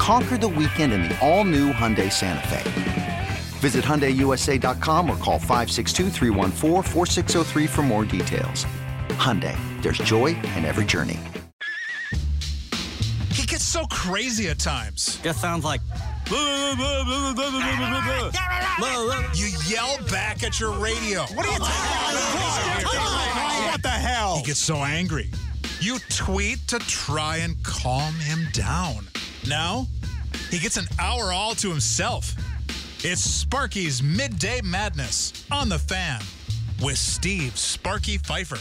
Conquer the weekend in the all new Hyundai Santa Fe. Visit HyundaiUSA.com or call 562 for more details. Hyundai, there's joy in every journey. He gets so crazy at times. Just sounds like. You yell back at your radio. What are you talking about? What the hell? He gets so angry. You tweet to try and calm him down. Now, he gets an hour all to himself. It's Sparky's Midday Madness on the fan with Steve Sparky Fifer.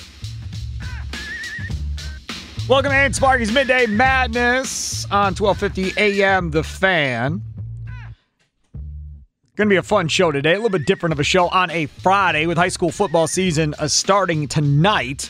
Welcome in, Sparky's Midday Madness on 1250 AM The Fan. Going to be a fun show today. A little bit different of a show on a Friday with high school football season uh, starting tonight.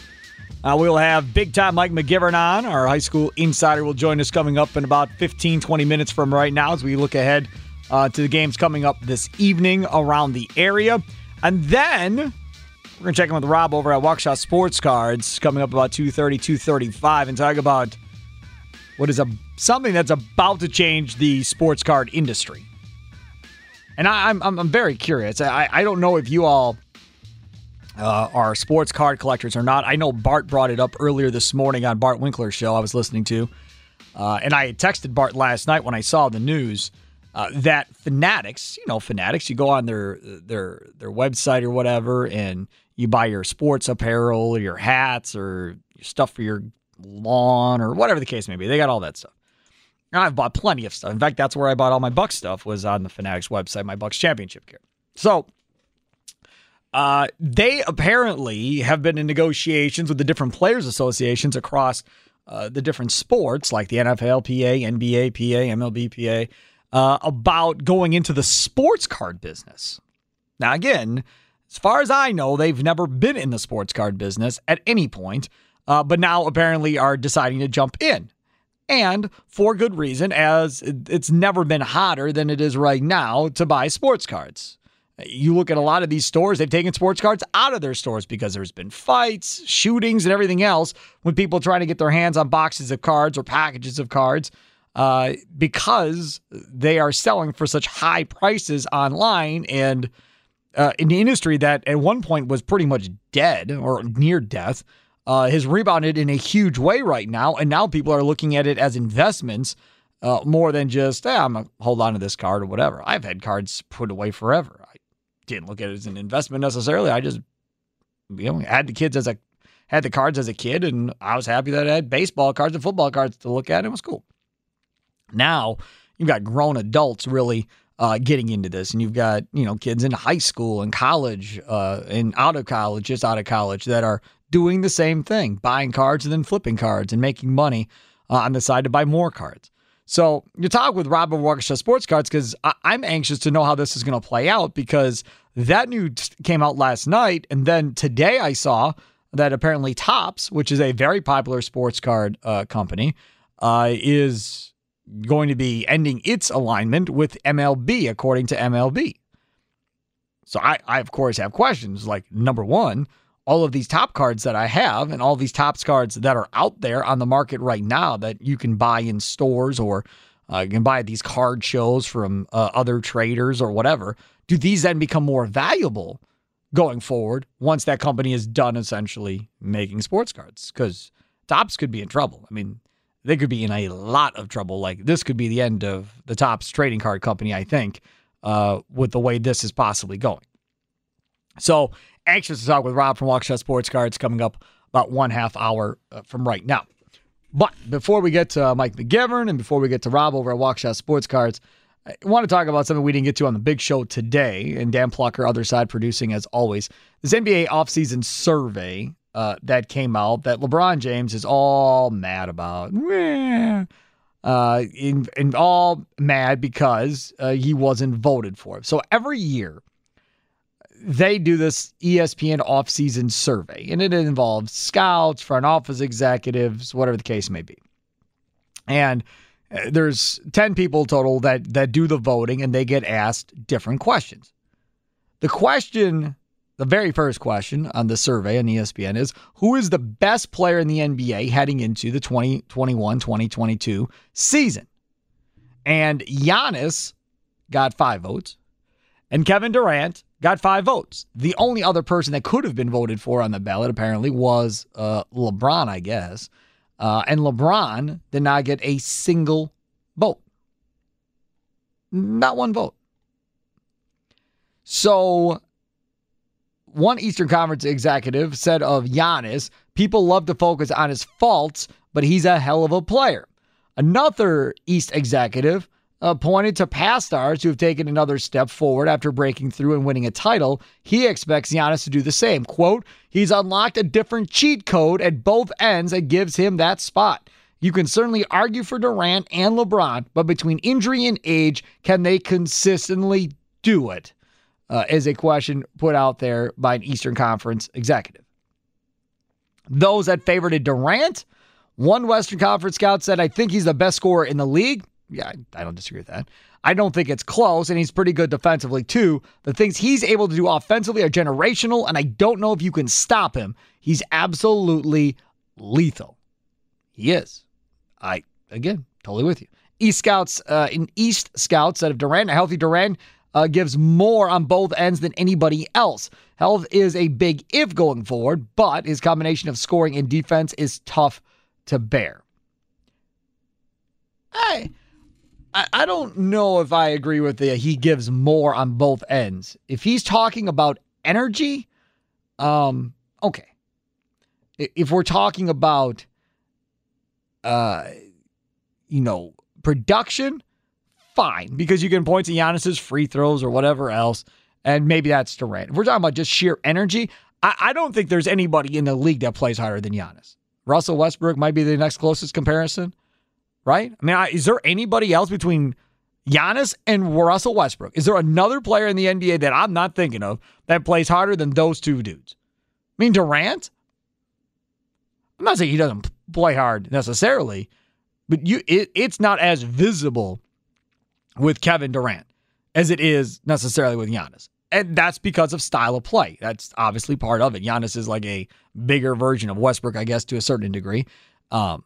Uh, we'll have big time Mike McGivern on. Our high school insider will join us coming up in about 15, 20 minutes from right now as we look ahead uh, to the games coming up this evening around the area. And then we're going to check in with Rob over at Waukesha Sports Cards coming up about 2.30, 2.35 and talk about what is a something that's about to change the sports card industry. And I, am I'm, I'm very curious. I, I don't know if you all uh, are sports card collectors or not. I know Bart brought it up earlier this morning on Bart Winkler's show I was listening to. Uh, and I texted Bart last night when I saw the news uh, that Fanatics, you know, Fanatics, you go on their their their website or whatever, and you buy your sports apparel or your hats or stuff for your lawn or whatever the case may be. They got all that stuff. And I've bought plenty of stuff. In fact, that's where I bought all my Bucks stuff was on the Fanatics website, my Bucks championship gear. So uh, they apparently have been in negotiations with the different players associations across uh, the different sports, like the NFL, PA, NBA, PA, MLB, PA, uh, about going into the sports card business. Now, again, as far as I know, they've never been in the sports card business at any point, uh, but now apparently are deciding to jump in. And for good reason, as it's never been hotter than it is right now to buy sports cards. You look at a lot of these stores, they've taken sports cards out of their stores because there's been fights, shootings, and everything else when people trying to get their hands on boxes of cards or packages of cards uh, because they are selling for such high prices online and uh, in the industry that at one point was pretty much dead or near death. Uh, has rebounded in a huge way right now, and now people are looking at it as investments uh, more than just, eh, I'm gonna hold on to this card or whatever. I've had cards put away forever didn't look at it as an investment necessarily. I just you know had the kids as a had the cards as a kid, and I was happy that I had baseball cards and football cards to look at. It was cool. Now you've got grown adults really uh, getting into this, and you've got you know kids in high school and college, uh, and out of college, just out of college, that are doing the same thing, buying cards and then flipping cards and making money uh, on the side to buy more cards. So you talk with Rob of Waukesha Sports Cards because I'm anxious to know how this is going to play out because that news came out last night, and then today I saw that apparently Topps, which is a very popular sports card uh, company, uh, is going to be ending its alignment with MLB, according to MLB. So I, I of course have questions like number one, all of these top cards that I have and all these Topps cards that are out there on the market right now that you can buy in stores or uh, you can buy these card shows from uh, other traders or whatever. Do these then become more valuable going forward once that company is done essentially making sports cards? Because Topps could be in trouble. I mean, they could be in a lot of trouble. Like this could be the end of the Topps trading card company, I think, uh, with the way this is possibly going. So anxious to talk with Rob from Waukesha Sports Cards coming up about one half hour uh, from right now. But before we get to uh, Mike McGivern and before we get to Rob over at Waukesha Sports Cards, I want to talk about something we didn't get to on the big show today. And Dan Plucker, other side producing as always. This NBA offseason survey uh, that came out that LeBron James is all mad about. Uh, in, in all mad because uh, he wasn't voted for. So every year, they do this ESPN offseason survey, and it involves scouts, front office executives, whatever the case may be. And uh, there's 10 people total that that do the voting and they get asked different questions. The question, the very first question on the survey on ESPN is who is the best player in the NBA heading into the 2021-2022 season? And Giannis got 5 votes and Kevin Durant got 5 votes. The only other person that could have been voted for on the ballot apparently was uh, LeBron, I guess. Uh, and LeBron did not get a single vote. Not one vote. So, one Eastern Conference executive said of Giannis, people love to focus on his faults, but he's a hell of a player. Another East executive uh, pointed to past stars who have taken another step forward after breaking through and winning a title. He expects Giannis to do the same. Quote, he's unlocked a different cheat code at both ends that gives him that spot. You can certainly argue for Durant and LeBron, but between injury and age, can they consistently do it? Uh, is a question put out there by an Eastern Conference executive. Those that favored Durant, one Western Conference scout said, I think he's the best scorer in the league yeah, I don't disagree with that. I don't think it's close, and he's pretty good defensively too. The things he's able to do offensively are generational, and I don't know if you can stop him. He's absolutely lethal. He is. I again totally with you. East Scouts uh, in East Scouts said of Durant, a healthy Durant uh, gives more on both ends than anybody else. Health is a big if going forward, but his combination of scoring and defense is tough to bear. I I, I don't know if I agree with the he gives more on both ends. If he's talking about energy, um, okay. If we're talking about uh you know, production, fine, because you can point to Giannis's free throws or whatever else, and maybe that's Durant. If we're talking about just sheer energy, I, I don't think there's anybody in the league that plays harder than Giannis. Russell Westbrook might be the next closest comparison right? I mean, is there anybody else between Giannis and Russell Westbrook? Is there another player in the NBA that I'm not thinking of that plays harder than those two dudes? I mean, Durant. I'm not saying he doesn't play hard necessarily, but you it, it's not as visible with Kevin Durant as it is necessarily with Giannis. And that's because of style of play. That's obviously part of it. Giannis is like a bigger version of Westbrook, I guess, to a certain degree. Um,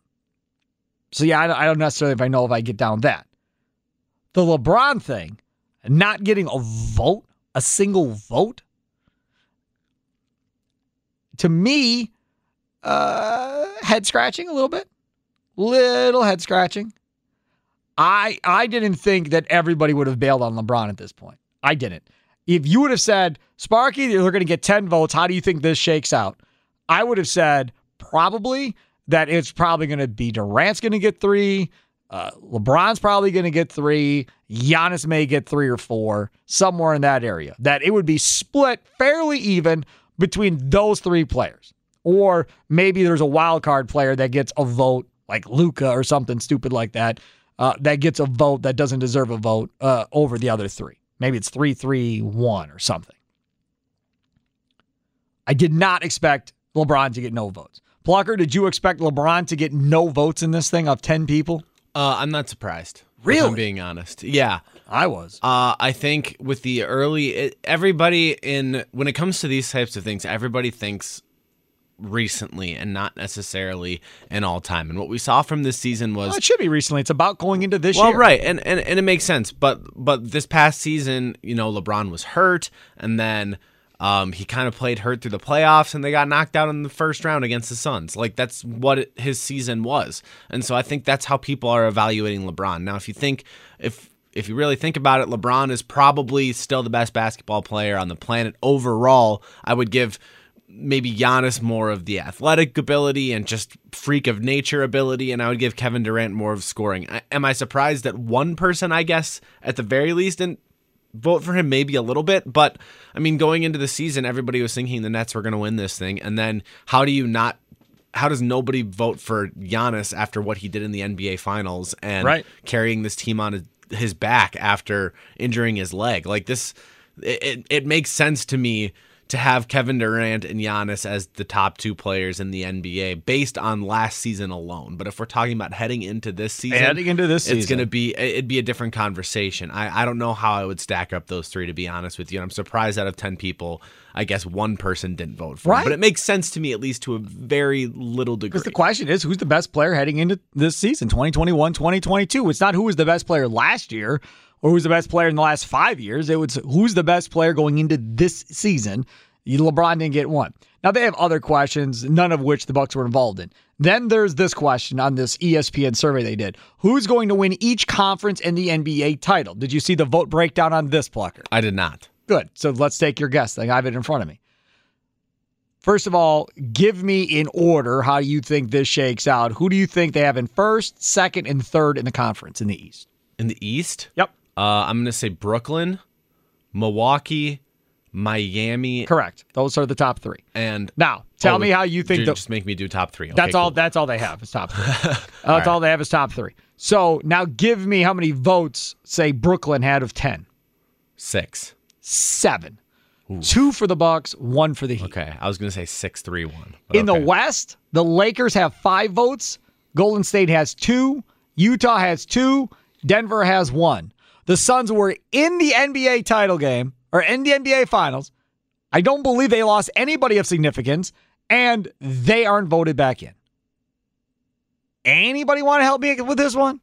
so yeah, I don't necessarily if I know if I get down that. The LeBron thing, not getting a vote, a single vote, to me, uh, head scratching a little bit, little head scratching. I I didn't think that everybody would have bailed on LeBron at this point. I didn't. If you would have said, Sparky, you're going to get 10 votes, how do you think this shakes out? I would have said, probably that it's probably going to be Durant's going to get three. Uh, LeBron's probably going to get three. Giannis may get three or four, somewhere in that area. That it would be split fairly even between those three players. Or maybe there's a wild card player that gets a vote, like Luka or something stupid like that, uh, that gets a vote that doesn't deserve a vote uh, over the other three. Maybe it's 3 3 1 or something. I did not expect LeBron to get no votes. Plucker, did you expect LeBron to get no votes in this thing of 10 people? Uh, I'm not surprised. Really? I'm being honest. Yeah. I was. Uh, I think with the early, it, everybody in, when it comes to these types of things, everybody thinks recently and not necessarily in all time. And what we saw from this season was well, it should be recently. It's about going into this well, year. right, and, and and it makes sense. But but this past season, you know, LeBron was hurt, and then um, he kind of played hurt through the playoffs, and they got knocked out in the first round against the Suns. Like that's what his season was, and so I think that's how people are evaluating LeBron. Now, if you think if if you really think about it, LeBron is probably still the best basketball player on the planet overall. I would give maybe Giannis more of the athletic ability and just freak of nature ability, and I would give Kevin Durant more of scoring. I, am I surprised that one person, I guess, at the very least, didn't vote for him maybe a little bit? But I mean, going into the season, everybody was thinking the Nets were going to win this thing, and then how do you not? How does nobody vote for Giannis after what he did in the NBA Finals and Right. carrying this team on his, back after injuring his leg? Like this, it, it makes sense to me to have Kevin Durant and Giannis as the top two players in the NBA based on last season alone. But if we're talking about heading into this season, Heading into this it's going to be it'd be a different conversation. I, I don't know how I would stack up those three to be honest with you. I'm surprised out of ten people, I guess one person didn't vote for. him. Right. But it makes sense to me at least to a very little degree. Because the question is, who's the best player heading into this season, 2021, 2022? It's not who was the best player last year or who's the best player in the last five years. It was who's the best player going into this season. LeBron didn't get one. Now they have other questions, none of which the Bucks were involved in. Then there's this question on this ESPN survey they did: Who's going to win each conference in the NBA title? Did you see the vote breakdown on this, Plucker? I did not. Good. So let's take your guess. I have it in front of me. First of all, give me in order how you think this shakes out. Who do you think they have in first, second, and third in the conference in the East? In the East, Yep. Uh, I'm going to say Brooklyn, Milwaukee, Miami, Correct. Those are the top three. and Now, tell Oh, me how you think dude, the, just make me do top three. Okay, that's all. cool. That's all they have is top three. Uh, that's all they have is top three. So now, give me how many votes say Brooklyn had of ten. Six. Seven. Two for the Bucks, one for the Heat. Okay, I was going to say six, three, one. In the. West, the Lakers have five votes. Golden State has two. Utah has two. Denver has one. The Suns were in the NBA title game or in the NBA finals. I don't believe they lost anybody of significance, and they aren't voted back in. Anybody want to help me with this one?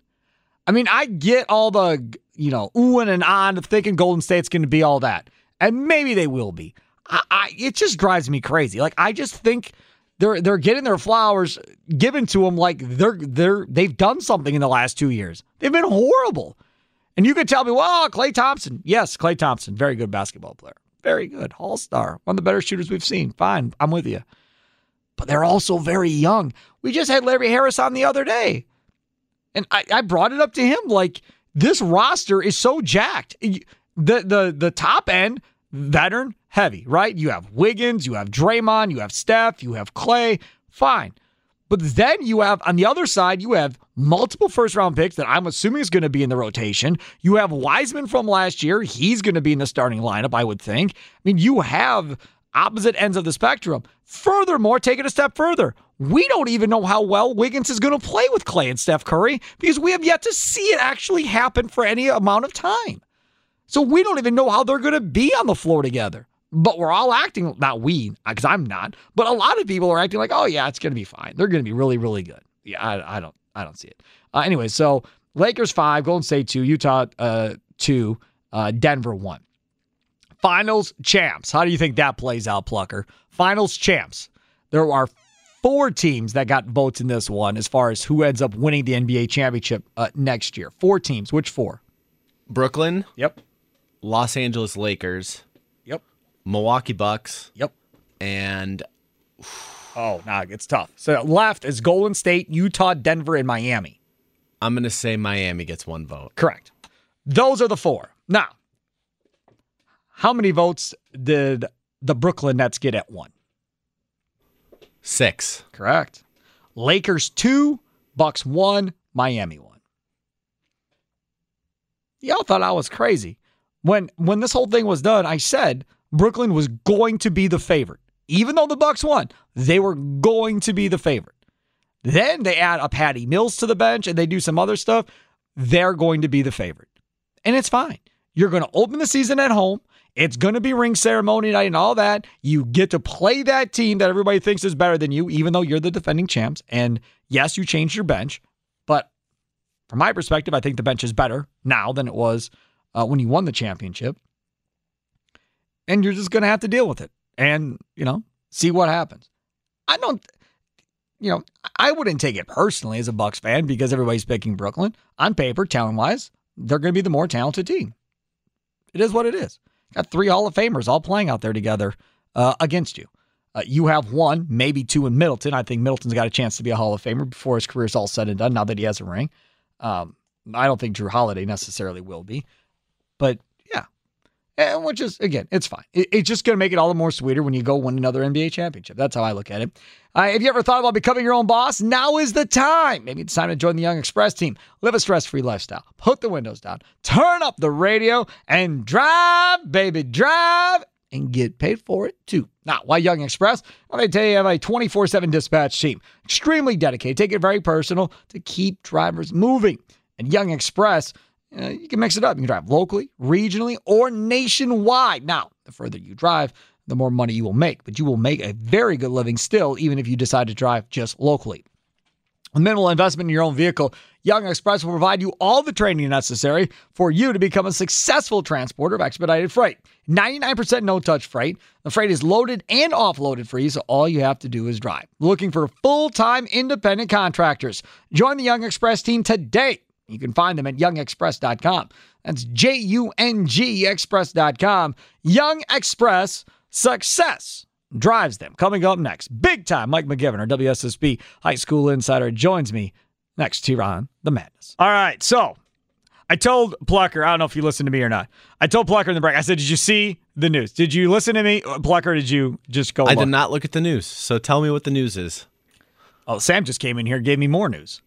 I mean, I get all the, you know, oohing and on of ah, thinking Golden State's going to be all that. And maybe they will be. I, I, it just drives me crazy. Like, I just think they're they're getting their flowers given to them like they're they're they've done something in the last two years. They've been horrible. And you could tell me, well, Klay Thompson. Yes, Klay Thompson, very good basketball player. Very good. All star. One of the better shooters we've seen. Fine. I'm with you. But they're also very young. We just had Larry Harris on the other day. And I, I brought it up to him like this roster is so jacked. The the the top end, veteran, heavy, right? You have Wiggins, you have Draymond, you have Steph, you have Klay. Fine. But then you have on the other side, you have multiple first round picks that I'm assuming is going to be in the rotation. You have Wiseman from last year. He's going to be in the starting lineup, I would think. I mean, you have opposite ends of the spectrum. Furthermore, take it a step further. We don't even know how well Wiggins is going to play with Klay and Steph Curry because we have yet to see it actually happen for any amount of time. So we don't even know how they're going to be on the floor together. But we're all acting, not we, because I'm not, but a lot of people are acting like, oh yeah, it's going to be fine. They're going to be really, really good. Yeah, I, I don't, I don't see it. Uh, anyway, so Lakers five, Golden State two, Utah uh, two, uh, Denver one. Finals champs. How do you think that plays out, Plucker? Finals champs. There are four teams that got votes in this one as far as who ends up winning the NBA championship uh, next year. Four teams. Which four? Brooklyn, Yep. Los Angeles Lakers. Milwaukee Bucks, Yep. and Oh, nah, it's tough. So left is Golden State, Utah, Denver, and Miami. I'm going to say Miami gets one vote. Correct. Those are the four. Now, how many votes did the Brooklyn Nets get at one? Six. Correct. Lakers two, Bucks one, Miami one. Y'all thought I was crazy. When when this whole thing was done, I said Brooklyn was going to be the favorite. Even though the Bucks won, they were going to be the favorite. Then they add a Patty Mills to the bench and they do some other stuff. They're going to be the favorite. And it's fine. You're going to open the season at home. It's going to be ring ceremony night and all that. You get to play that team that everybody thinks is better than you, even though you're the defending champs. And yes, you changed your bench. But from my perspective, I think the bench is better now than it was uh, when you won the championship. And you're just going to have to deal with it and, you know, see what happens. I don't, you know, I wouldn't take it personally as a Bucks fan because everybody's picking Brooklyn on paper, talent wise. they're going to be the more talented team. It is what it is. Got three Hall of Famers all playing out there together uh, against you. Uh, you have one, maybe two in Middleton. I think Middleton's got a chance to be a Hall of Famer before his career is all said and done. Now that he has a ring, um, I don't think Jrue Holiday necessarily will be, but which is again, it's fine. It, it's just going to make it all the more sweeter when you go win another NBA championship. That's how I look at it. Uh, have you ever thought about becoming your own boss? Now is the time. Maybe it's time to join the Jung Express team. Live a stress-free lifestyle. Put the windows down. Turn up the radio and drive, baby, drive and get paid for it too. Now, why Jung Express? Well, they tell you, you have a 24 7 dispatch team, extremely dedicated, take it very personal to keep drivers moving. And Jung Express, uh, you can mix it up. You can drive locally, regionally, or nationwide. Now, the further you drive, the more money you will make, but you will make a very good living still, even if you decide to drive just locally. With minimal investment in your own vehicle, Jung Express will provide you all the training necessary for you to become a successful transporter of expedited freight. 99% no touch freight. The freight is loaded and offloaded for you, so all you have to do is drive. Looking for full time independent contractors. Join the Jung Express team today. You can find them at jungexpress.com. That's J U N G Express.com. Jung Express Success drives them. Coming up next, big time, Mike McGivern, our WSSP high school insider, joins me next to Ron the Madness. All right, so I told Plucker, I don't know if you listened to me or not. I told Plucker in the break, I said, Did you see the news? Did you listen to me, Plucker, did you just go? I look? did not look at the news, so tell me what the news is. Oh, Sam just came in here and gave me more news.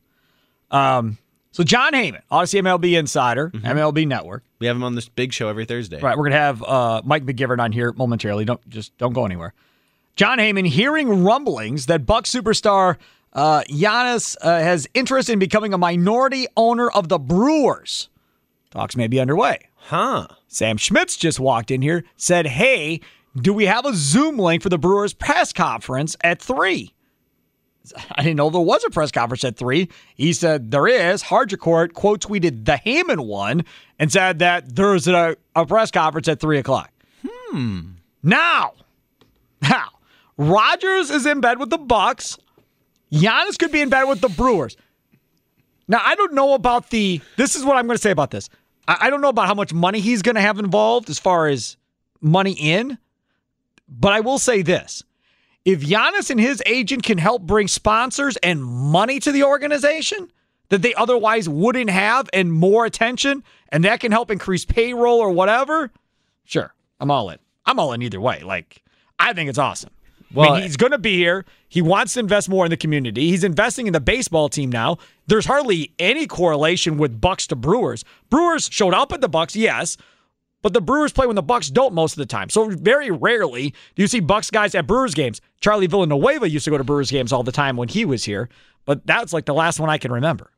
Um, so Jon Heyman, Audacy MLB Insider, MLB Network. We have him on this big show every Thursday. Right, we're gonna have uh, Mike McGivern on here momentarily. Don't just don't go anywhere. Jon Heyman hearing rumblings that Buck superstar uh, Giannis uh, has interest in becoming a minority owner of the Brewers. Talks may be underway. Huh. Sam Schmitz just walked in here, said, "Hey, do we have a Zoom link for the Brewers press conference at three? I didn't know there was a press conference at three. He said there is. Haudricourt quote tweeted the Heyman one and said that there's a, a press conference at three o'clock. Hmm. Now, now, Rodgers is in bed with the Bucks. Giannis could be in bed with the Brewers. Now, I don't know about the. This is what I'm going to say about this. I, I don't know about how much money he's going to have involved as far as money in, but I will say this. If Giannis and his agent can help bring sponsors and money to the organization that they otherwise wouldn't have and more attention, and that can help increase payroll or whatever, sure, I'm all in. I'm all in either way. Like, I think it's awesome. Well, I mean, he's going to be here. He wants to invest more in the community. He's investing in the baseball team now. There's hardly any correlation with Bucks to Brewers. Brewers showed up at the Bucks, yes, but the Brewers play when the Bucks don't most of the time. So very rarely do you see Bucks guys at Brewers games. Charlie Villanueva used to go to Brewers games all the time when he was here, but that's like the last one I can remember.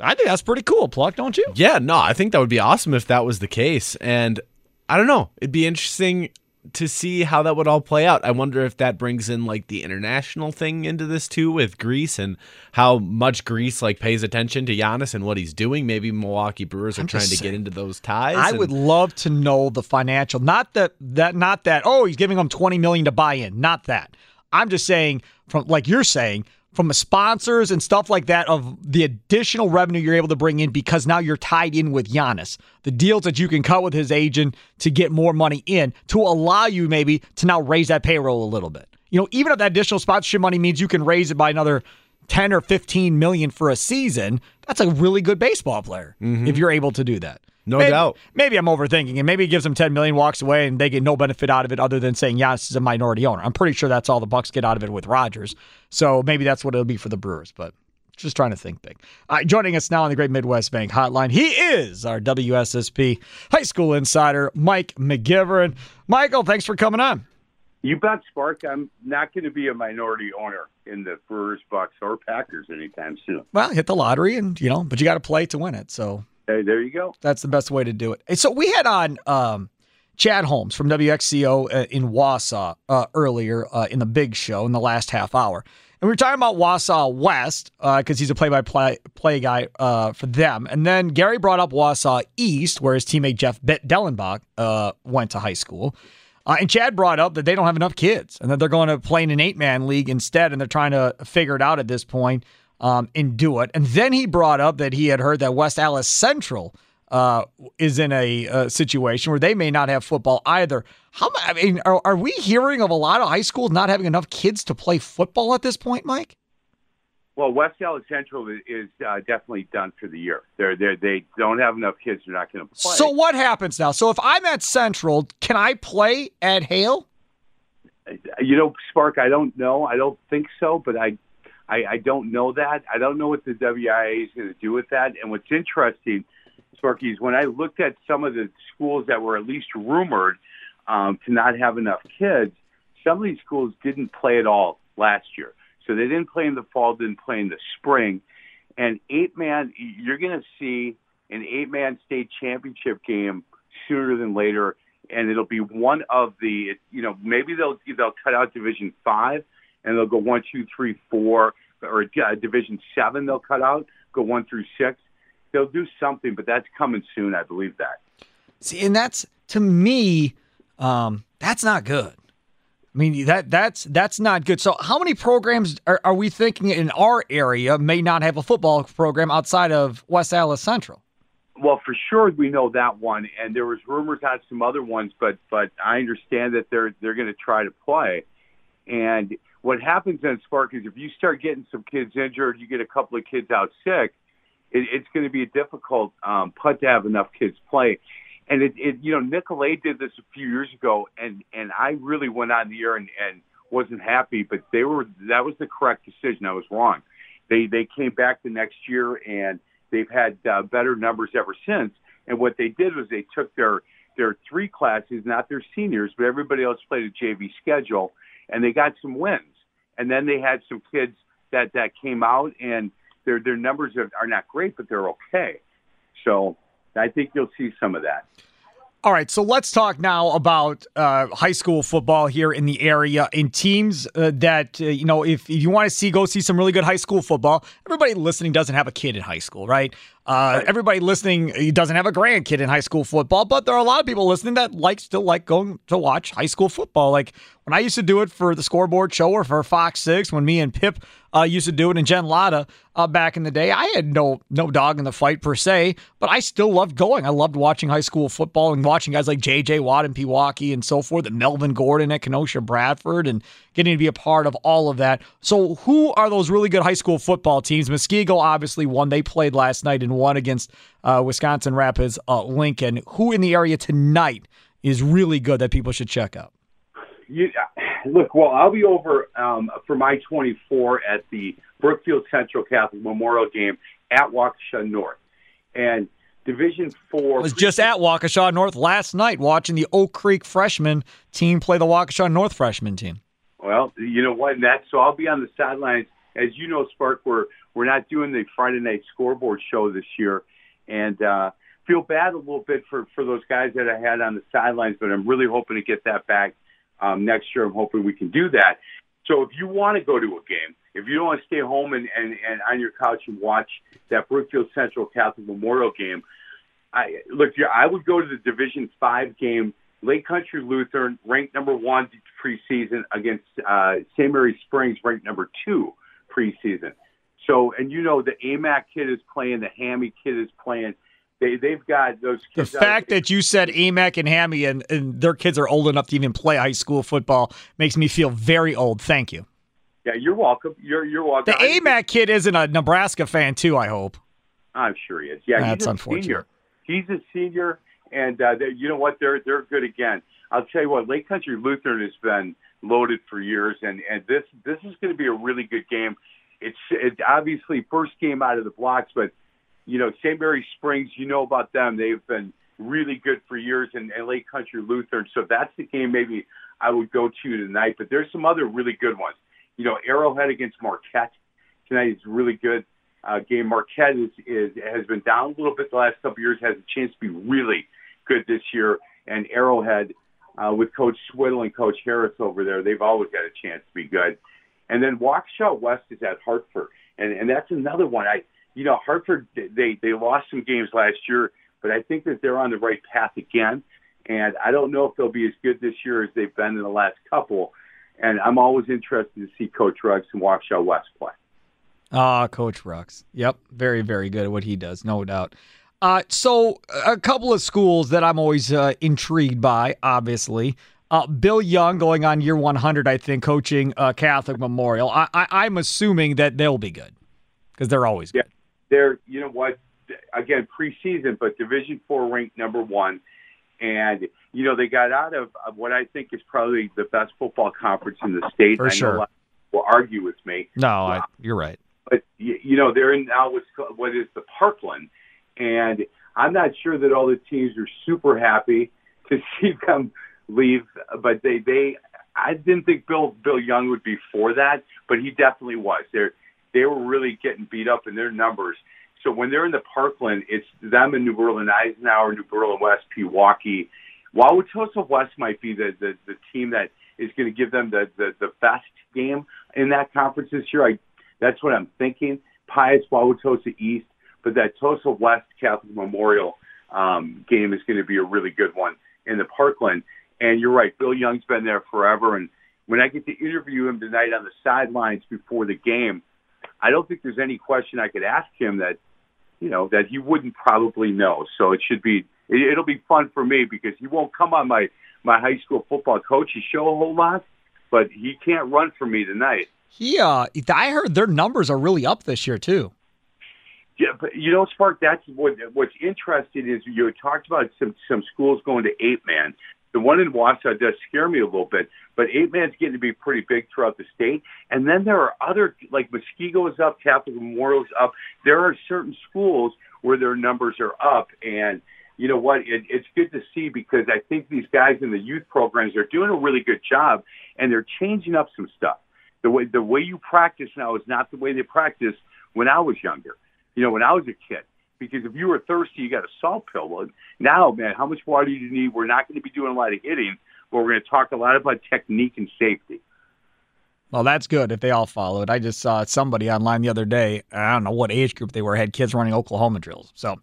I think that's pretty cool, Pluck, don't you? Yeah, no, I think that would be awesome if that was the case. And I don't know, it'd be interesting to see how that would all play out. I wonder if that brings in like the international thing into this too with Greece and how much Greece like pays attention to Giannis and what he's doing. Maybe Milwaukee Brewers are I'm trying to get into those ties. I and- would love to know the financial, not that that not that. Oh, he's giving them twenty million to buy in. Not that. I'm just saying from like you're saying from the sponsors and stuff like that of the additional revenue you're able to bring in because now you're tied in with Giannis. The deals that you can cut with his agent to get more money in to allow you maybe to now raise that payroll a little bit. You know, even if that additional sponsorship money means you can raise it by another 10 or 15 million for a season, that's a really good baseball player mm-hmm. if you're able to do that. No Maybe- doubt. Maybe I'm overthinking, and maybe he gives them 10 million, walks away, and they get no benefit out of it other than saying Giannis is a minority owner. I'm pretty sure that's all the Bucks get out of it with Rodgers. So maybe that's what it'll be for the Brewers, but just trying to think big. All right, joining us now on the Great Midwest Bank Hotline, he is our WSSP high school insider, Mike McGivern. Michael, thanks for coming on. You bet, Spark. I'm not going to be a minority owner in the Brewers, Bucks, or Packers anytime soon. Well, hit the lottery, and you know, but you got to play to win it. So Hey, there you go. That's the best way to do it. So we had on um, Chad Holmes from WXCO uh, in Wausau uh, earlier uh, in the big show in the last half hour. And we were talking about Wausau West because he's a play-by-play guy uh, for them. And then Gary brought up Wausau East, where his teammate Jeff Dellenbach uh, went to high school. Uh, and Chad brought up that they don't have enough kids and that they're going to play in an eight-man league instead, and they're trying to figure it out at this point um, and do it. And then he brought up that he had heard that West Allis Central uh, is in a, a, situation where they may not have football either. How I mean, are, are we hearing of a lot of high schools not having enough kids to play football at this point, Mike? Well, West Allis Central is uh, definitely done for the year. They're, they're, they don't have enough kids. They're not going to play. So what happens now? So if I'm at Central, can I play at Hale? You know, Spark, I don't know. I don't think so, but I, I, I don't know that. I don't know what the WIA is going to do with that. And what's interesting, Sparky, is when I looked at some of the schools that were at least rumored um, to not have enough kids, some of these schools didn't play at all last year. So they didn't play in the fall, didn't play in the spring. And eight man, you're going to see an eight man state championship game sooner than later. And it'll be one of the, you know, maybe they'll they'll cut out Division Five, and they'll go one, two, three, four, or uh, Division Seven. They'll cut out, go one through six. They'll do something, but that's coming soon. I believe that. See, and that's to me, um, that's not good. I mean that that's that's not good. So how many programs are, are, we thinking in our area may not have a football program outside of West Allis Central? Well, for sure we know that one, and there was rumors on some other ones, but but I understand that they're they're going to try to play. And what happens then, Spark, is if you start getting some kids injured, you get a couple of kids out sick, it, it's going to be a difficult um, putt to have enough kids play. And it, it, you know, Nicolet did this a few years ago, and and I really went on the air and, and wasn't happy, but they were that was the correct decision. I was wrong. They they came back the next year and they've had uh, better numbers ever since. And what they did was they took their their three classes, not their seniors, but everybody else played a JV schedule, and they got some wins. And then they had some kids that that came out, and their their numbers are, are not great, but they're okay. So I think you'll see some of that. All right, so let's talk now about uh, high school football here in the area in teams uh, that, uh, you know, if, if you want to see, go see some really good high school football. Everybody listening doesn't have a kid in high school, right? Uh, right. Everybody listening doesn't have a grandkid in high school football, but there are a lot of people listening that like still like going to watch high school football. Like when I used to do it for the scoreboard show or for Fox Six, when me and Pip uh, used to do it, and Jen Lada uh, back in the day, I had no no dog in the fight per se, but I still loved going. I loved watching high school football and watching guys like J.J. Watt in Pewaukee and so forth, and Melvin Gordon at Kenosha Bradford, and getting to be a part of all of that. So, who are those really good high school football teams? Muskego obviously won. They played last night and won against uh, Wisconsin Rapids uh, Lincoln. Who in the area tonight is really good that people should check out? You, look, well, I'll be over um, for my 24 at the Brookfield Central Catholic Memorial game at Waukesha North. And Division Four. I was just at Waukesha North last night watching the Oak Creek freshman team play the Waukesha North freshman team. Well, you know what? And That so I'll be on the sidelines. As you know, Spark, we're we're not doing the Friday night scoreboard show this year, and uh, feel bad a little bit for for those guys that I had on the sidelines. But I'm really hoping to get that back um, next year. I'm hoping we can do that. So if you want to go to a game, if you don't want to stay home and, and, and on your couch and watch that Brookfield Central Catholic Memorial game, I look, I would go to the Division Five game Lake Country Lutheran, ranked number one preseason, against uh, St. Mary Springs, ranked number two preseason. So, and you know, the AMAC kid is playing, the Hammy kid is playing. They, they've got those The fact that you said AMAC and Hammy and, and their kids are old enough to even play high school football makes me feel very old. Thank you. Yeah, you're welcome. You're, you're welcome. The AMAC kid isn't a Nebraska fan, too, I hope. I'm sure he is. Yeah, That's he's a unfortunate. senior. He's a senior and uh, they, you know what? They're they're good again. I'll tell you what. Lake Country Lutheran has been loaded for years, and and this this is going to be a really good game. It's it obviously first game out of the blocks, but you know St. Mary Springs. You know about them. They've been really good for years, and Lake Country Lutheran. So that's the game maybe I would go to tonight. But there's some other really good ones. You know, Arrowhead against Marquette tonight is really good uh, game. Marquette is, is has been down a little bit the last couple years. Has a chance to be really good this year. And Arrowhead, uh, with Coach Swiddle and Coach Harris over there, they've always got a chance to be good. And then Waukesha West is at Hartford, and and that's another one. I you know Hartford they they lost some games last year, but I think that they're on the right path again. And I don't know if they'll be as good this year as they've been in the last couple. And I'm always interested to see Coach Ruggs and Waukesha West play. Ah, Coach Rux. Yep, very, very good at what he does, no doubt. Uh, so, a couple of schools that I'm always uh, intrigued by, obviously. Uh, Bill Young going on year 100, I think, coaching uh, Catholic Memorial. I, I, am assuming that they'll be good because they're always good. Yeah, they're, you know what, again, preseason, but Division Four ranked number one. And, you know, they got out of, of what I think is probably the best football conference in the state. For I sure. know a lot of will argue with me. No, I, you're right. But, you, know, they're in now what's, what is the Parkland. And I'm not sure that all the teams are super happy to see them leave, but they, they, I didn't think Bill, Bill Young would be for that, but he definitely was. They're, they were really getting beat up in their numbers. So when they're in the Parkland, it's them and New Berlin Eisenhower, New Berlin West, Pewaukee. Wauwatosa West might be the, the, the team that is going to give them the, the, the best game in that conference this year. I, that's what I'm thinking. Pius, Wauwatosa East, but that Tosa West Catholic Memorial um, game is going to be a really good one in the Parkland. And you're right, Bill Young's been there forever. And when I get to interview him tonight on the sidelines before the game, I don't think there's any question I could ask him that, you know, that he wouldn't probably know. So it should be, it, it'll be fun for me because he won't come on my my high school football coach's show a whole lot, but he can't run for me tonight. He, uh, I heard their numbers are really up this year too. Yeah, but you know, Spark. That's what what's interesting is you talked about some some schools going to eight man. The one in Wausau does scare me a little bit, but eight man's getting to be pretty big throughout the state. And then there are other, like Muskego is up, Catholic Memorial's up. There are certain schools where their numbers are up, and you know what? It, it's good to see because I think these guys in the youth programs are doing a really good job, and they're changing up some stuff. The way the way you practice now is not the way they practiced when I was younger. You know, when I was a kid because if you were thirsty, you got a salt pill. Well, now, man, how much water do you need? We're not going to be doing a lot of hitting, but we're going to talk a lot about technique and safety. Well, that's good if they all follow it. I just saw somebody online the other day. I don't know what age group they were. Had kids running Oklahoma drills. So,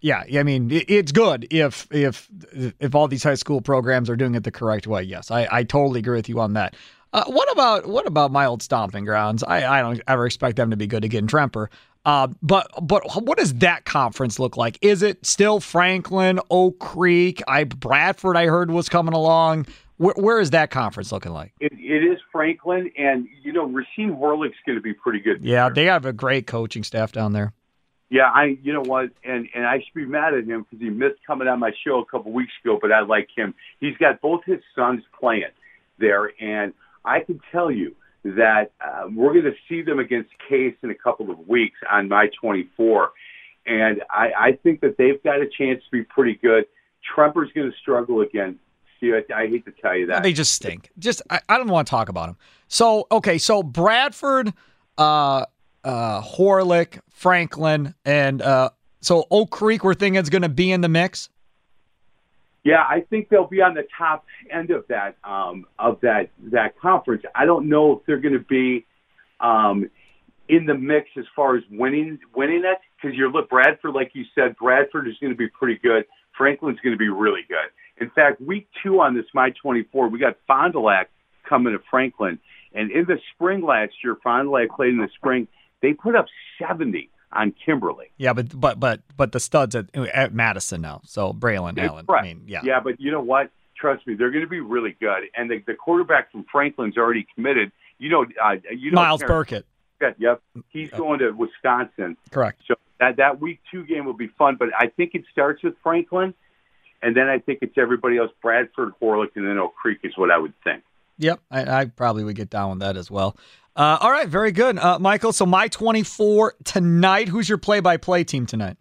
yeah, I mean, it's good if if if all these high school programs are doing it the correct way. Yes, I, I totally agree with you on that. Uh, what about what about my old stomping grounds? I, I don't ever expect them to be good again, Tremper. Uh, but but what does that conference look like? Is it still Franklin, Oak Creek? I Bradford, I heard was coming along. Where, where is that conference looking like? It, it is Franklin, and you know Racine Horlick's going to be pretty good. Yeah, they have a great coaching staff down there. Yeah, I you know what, and and I should be mad at him because he missed coming on my show a couple weeks ago, but I like him. He's got both his sons playing there, and I can tell you that uh, we're going to see them against Case in a couple of weeks on my 24. And I, I think that they've got a chance to be pretty good. Tremper's going to struggle again. See, I, I hate to tell you that. They just stink. Just I, I don't want to talk about them. So okay, so Bradford, uh, uh, Horlick, Franklin, and uh, so Oak Creek. We're thinking is going to be in the mix. Yeah, I think they'll be on the top end of that um, of that that conference. I don't know if they're going to be um, in the mix as far as winning winning it because you're look Bradford, like you said, Bradford is going to be pretty good. Franklin's going to be really good. In fact, week two on this My 24, we got Fond du Lac coming to Franklin, and in the spring last year, Fond du Lac played in the spring. They put up 70 on Kimberly. Yeah, but but but but the studs at, at Madison now. So Braylon Allen. Right. I mean, yeah. Yeah, but you know what? Trust me, they're going to be really good. And the, the quarterback from Franklin's already committed. You know, uh, you know Myles Terrence- Burkett. Yep, he's going to Wisconsin. Correct. So that that week two game will be fun. But I think it starts with Franklin, and then I think it's everybody else. Bradford, Horlick, and then Oak Creek is what I would think. Yep, I, I probably would get down with that as well. Uh, all right, very good, uh, Michael. So my twenty-four tonight. Who's your play-by-play team tonight?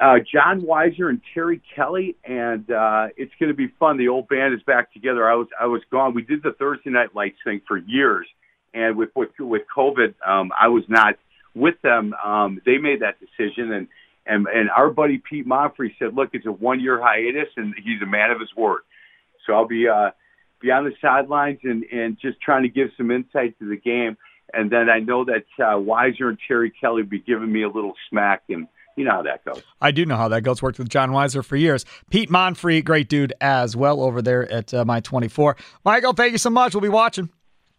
uh, John Weiser and Terry Kelly, and uh, it's going to be fun. The old band is back together. I was I was gone. We did the Thursday night lights thing for years, and with with, with COVID, um, I was not with them. Um, they made that decision, and and and our buddy Pete Monfrey said, "Look, it's a one year hiatus, and he's a man of his word." So I'll be uh, be on the sidelines and and just trying to give some insight to the game. And then I know that uh, Weiser and Terry Kelly will be giving me a little smack and you know how that goes. I do know how that goes. Worked with John Weiser for years. Pete Monfrey, great dude as well over there at uh, my 24. Michael, thank you so much. We'll be watching.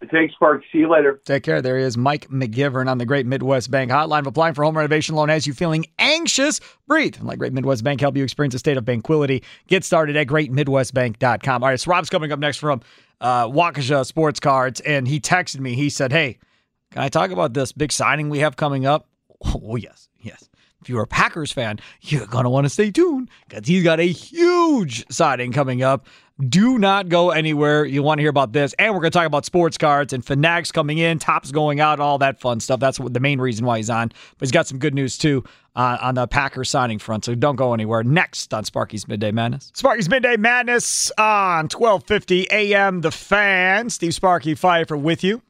Thanks, Spark. See you later. Take care. There he is, Mike McGivern on the Great Midwest Bank Hotline. Applying for home renovation loan has you feeling anxious? Breathe and let Great Midwest Bank help you experience a state of tranquility. Get started at greatmidwestbank.com. All right, so Rob's coming up next from uh, Waukesha Sports Cards, and he texted me. He said, Hey, can I talk about this big signing we have coming up? Oh, yes, yes. If you're a Packers fan, you're going to want to stay tuned because he's got a huge signing coming up. Do not go anywhere. You want to hear about this. And we're going to talk about sports cards and Fanatics coming in, Topps going out, all that fun stuff. That's the main reason why he's on. But he's got some good news, too, uh, on the Packers signing front. So don't go anywhere. Next on Sparky's Midday Madness. Sparky's Midday Madness on 1250 a.m. The Fan. Steve Sparky Fifer with you.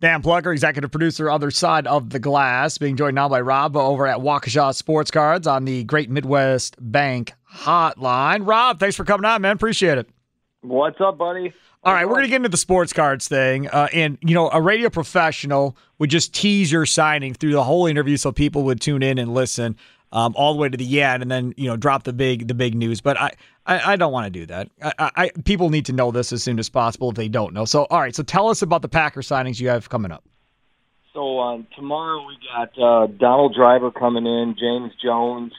Dan Plucker, executive producer, other side of the glass, being joined now by Rob over at Waukesha Sports Cards on the Great Midwest Bank Hotline. Rob, thanks for coming on, man. Appreciate it. What's up, buddy? All right, we're going to get into the sports cards thing. Uh, and, you know, a radio professional would just tease your signing through the whole interview so people would tune in and listen um, all the way to the end and then, you know, drop the big the big news. But I, I, I don't want to do that. I, I, people need to know this as soon as possible if they don't know. So, all right, so tell us about the Packer signings you have coming up. So um, tomorrow we got uh, Donald Driver coming in, James Jones,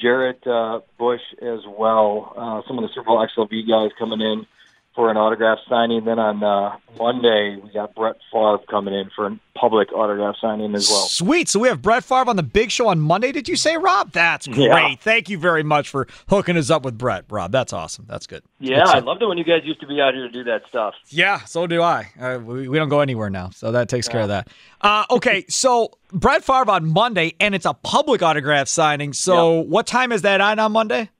Jarrett uh, Bush as well. Uh, some of the Super Bowl XLV guys coming in for an autograph signing. Then on uh, Monday, we got Brett Favre coming in for a public autograph signing as well. Sweet. So we have Brett Favre on the big show on Monday, did you say, Rob? That's great. Yeah. Thank you very much for hooking us up with Brett, Rob. That's awesome. That's good. Yeah, I loved it when you guys used to be out here to do that stuff. Yeah, so do I. Uh, we, we, don't go anywhere now, so that takes yeah. care of that. Uh, okay, so Brett Favre on Monday, and it's a public autograph signing. So what time is that on on Monday?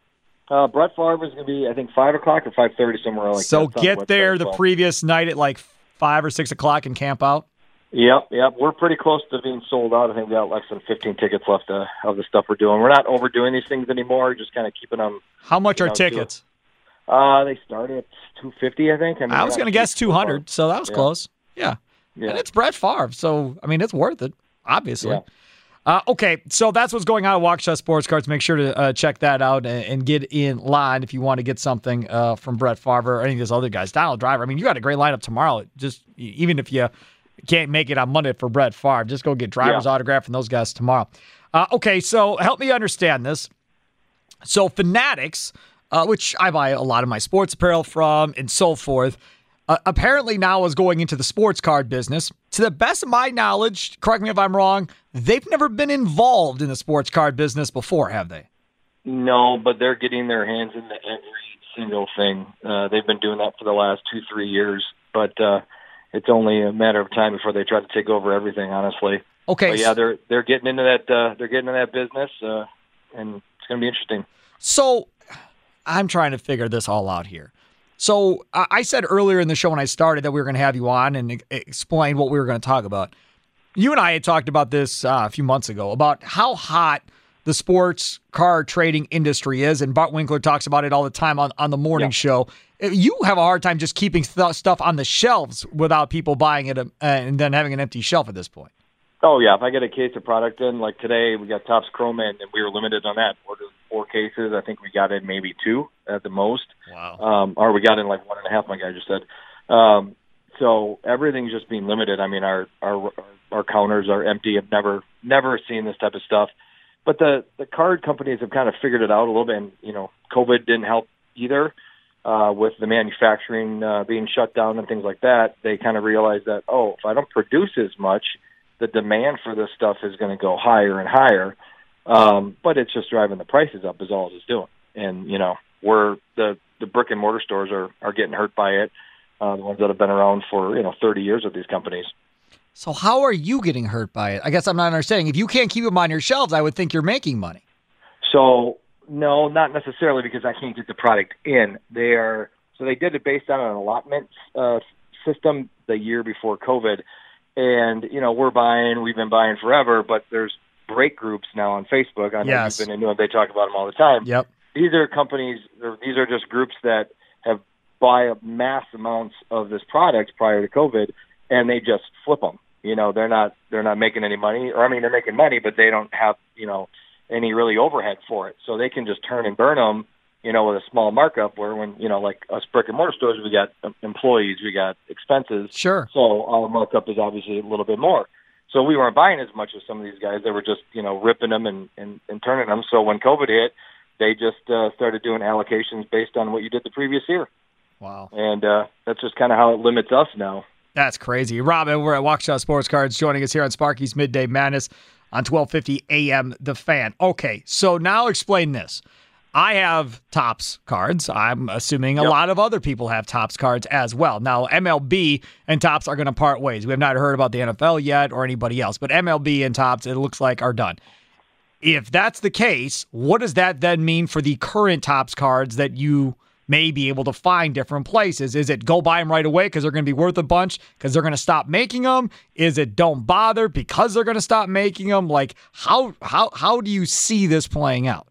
Uh, Brett Favre is going to be, I think, five o'clock or five thirty somewhere like so that. So get there the previous night at like five or six o'clock and camp out. Yep, yep. We're pretty close to being sold out. I think we got less than 15 tickets left uh, of the stuff we're doing. We're not overdoing these things anymore. Just kind of keeping them. How much are know, tickets? Uh, they start at 250, I think. I, mean, I was going to guess 200, so that was yeah. close. Yeah. yeah. And it's Brett Favre, so I mean, it's worth it. Obviously. Yeah. Uh, okay, so that's what's going on at Waukesha Sports Cards. Make sure to uh, check that out and, and, get in line if you want to get something uh, from Brett Favre or any of those other guys. Donald Driver. I mean, you got a great lineup tomorrow. Just even if you can't make it on Monday for Brett Favre, just go get Driver's yeah. autograph from those guys tomorrow. Uh, okay, so help me understand this. So Fanatics, uh, which I buy a lot of my sports apparel from, and so forth uh, apparently now is going into the sports card business. To the best of my knowledge, correct me if I'm wrong, they've never been involved in the sports card business before, have they? No, but they're getting their hands into every single thing. Uh, they've been doing that for the last two, three years, but uh, it's only a matter of time before they try to take over everything. Honestly. Okay. But yeah, they're they're getting into that. Uh, they're getting into that business, uh, and it's going to be interesting. So, I'm trying to figure this all out here. So I said earlier in the show when I started that we were going to have you on and explain what we were going to talk about. You and I had talked about this uh, a few months ago about how hot the sports car trading industry is, and Bart Winkler talks about it all the time on, on the morning yeah. show. You have a hard time just keeping th- stuff on the shelves without people buying it uh, and then having an empty shelf at this point. Oh yeah, if I get a case of product in, like today we got Topps Chrome in, and we were limited on that. Ordered four cases. I think we got in maybe two at the most. Wow. Um, or we got in like one and a half. My guy just said. Um, so everything's just being limited. I mean, our our our counters are empty. I've never never seen this type of stuff. But the the card companies have kind of figured it out a little bit. And you know, COVID didn't help either. Uh, with the manufacturing uh, being shut down and things like that, they kind of realized that oh, if I don't produce as much, the demand for this stuff is going to go higher and higher. Um, but it's just driving the prices up is all it's doing. And, you know, we're the, the brick and mortar stores are, are getting hurt by it. Uh, the ones that have been around for, you know, 30 years with these companies. So how are you getting hurt by it? I guess I'm not understanding. If you can't keep them on your shelves, I would think you're making money. So no, not necessarily because I can't get the product in. They are so they did it based on an allotment uh, system the year before COVID, and you know we're buying we've been buying forever but there's break groups now on facebook. I know yes. you've been into it they talk about them all the time. Yep. These are companies these are just groups that have buy mass amounts of this product prior to covid and they just flip them you know they're not they're not making any money or i mean they're making money but they don't have you know any really overhead for it. So they can just turn and burn them you know, with a small markup. Where when you know, like us brick and mortar stores, we got employees, we got expenses. Sure. So our markup is obviously a little bit more. So we weren't buying as much as some of these guys. They were just you know ripping them and and, and turning them. So when COVID hit, they just uh, started doing allocations based on what you did the previous year. Wow. And uh, that's just kind of how it limits us now. That's crazy. Robin, we're at Waukesha Sports Cards joining us here on Sparky's Midday Madness on 1250 AM The Fan. Okay, so now explain this. I have Topps cards. I'm assuming a Yep. lot of other people have Topps cards as well. Now, MLB and Topps are going to part ways. We have not heard about the NFL yet or anybody else, but MLB and Topps, it looks like, are done. If that's the case, what does that then mean for the current Topps cards that you may be able to find different places? Is it go buy them right away because they're going to be worth a bunch because they're going to stop making them? Is it don't bother because they're going to stop making them? Like how how how do you see this playing out?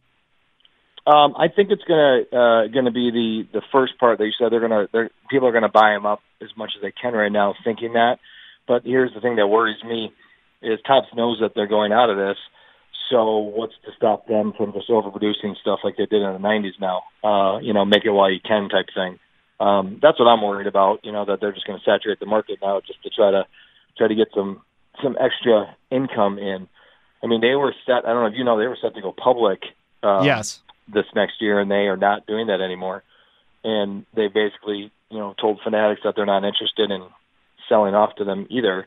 Um, I think it's gonna uh, gonna be the the first part that you said. They're gonna they're, people are gonna buy them up as much as they can right now, thinking that. But here's the thing that worries me: is Topps knows that they're going out of this. So what's to stop them from just overproducing stuff like they did in the '90s? Now, uh, you know, make it while you can type thing. Um, that's what I'm worried about. You know, that they're just going to saturate the market now just to try to try to get some some extra income in. I mean, they were set. I don't know if you know, they were set to go public. Uh, yes. This next year, and they are not doing that anymore. And they basically, you know, told fanatics that they're not interested in selling off to them either.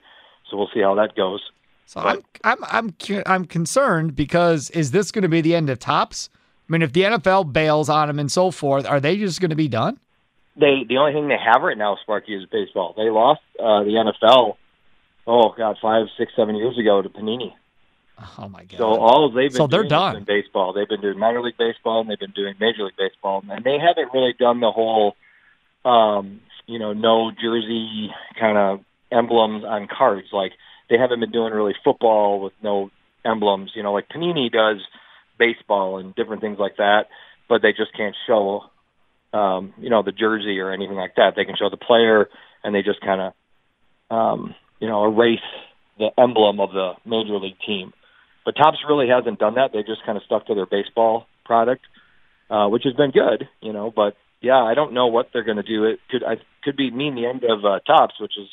So we'll see how that goes. So I'm I'm I'm I'm concerned because is this going to be the end of Topps? I mean, if the NFL bails on them and so forth, are they just going to be done? They the only thing they have right now, Sparky, is baseball. They lost uh, the NFL. Oh God, five, six, seven years ago to Panini. Oh my god! So all they've been So they're doing done. been baseball. They've been doing minor league baseball and they've been doing major league baseball, and they haven't really done the whole, um, you know, no jersey kind of emblems on cards. Like they haven't been doing really football with no emblems. You know, like Panini does baseball and different things like that, but they just can't show, um, you know, the jersey or anything like that. They can show the player, and they just kind of, um, you know, erase the emblem of the major league team. But Topps really hasn't done that. They just kind of stuck to their baseball product, uh, which has been good, you know. But yeah, I don't know what they're going to do. It could I could be mean the end of uh, Topps, which is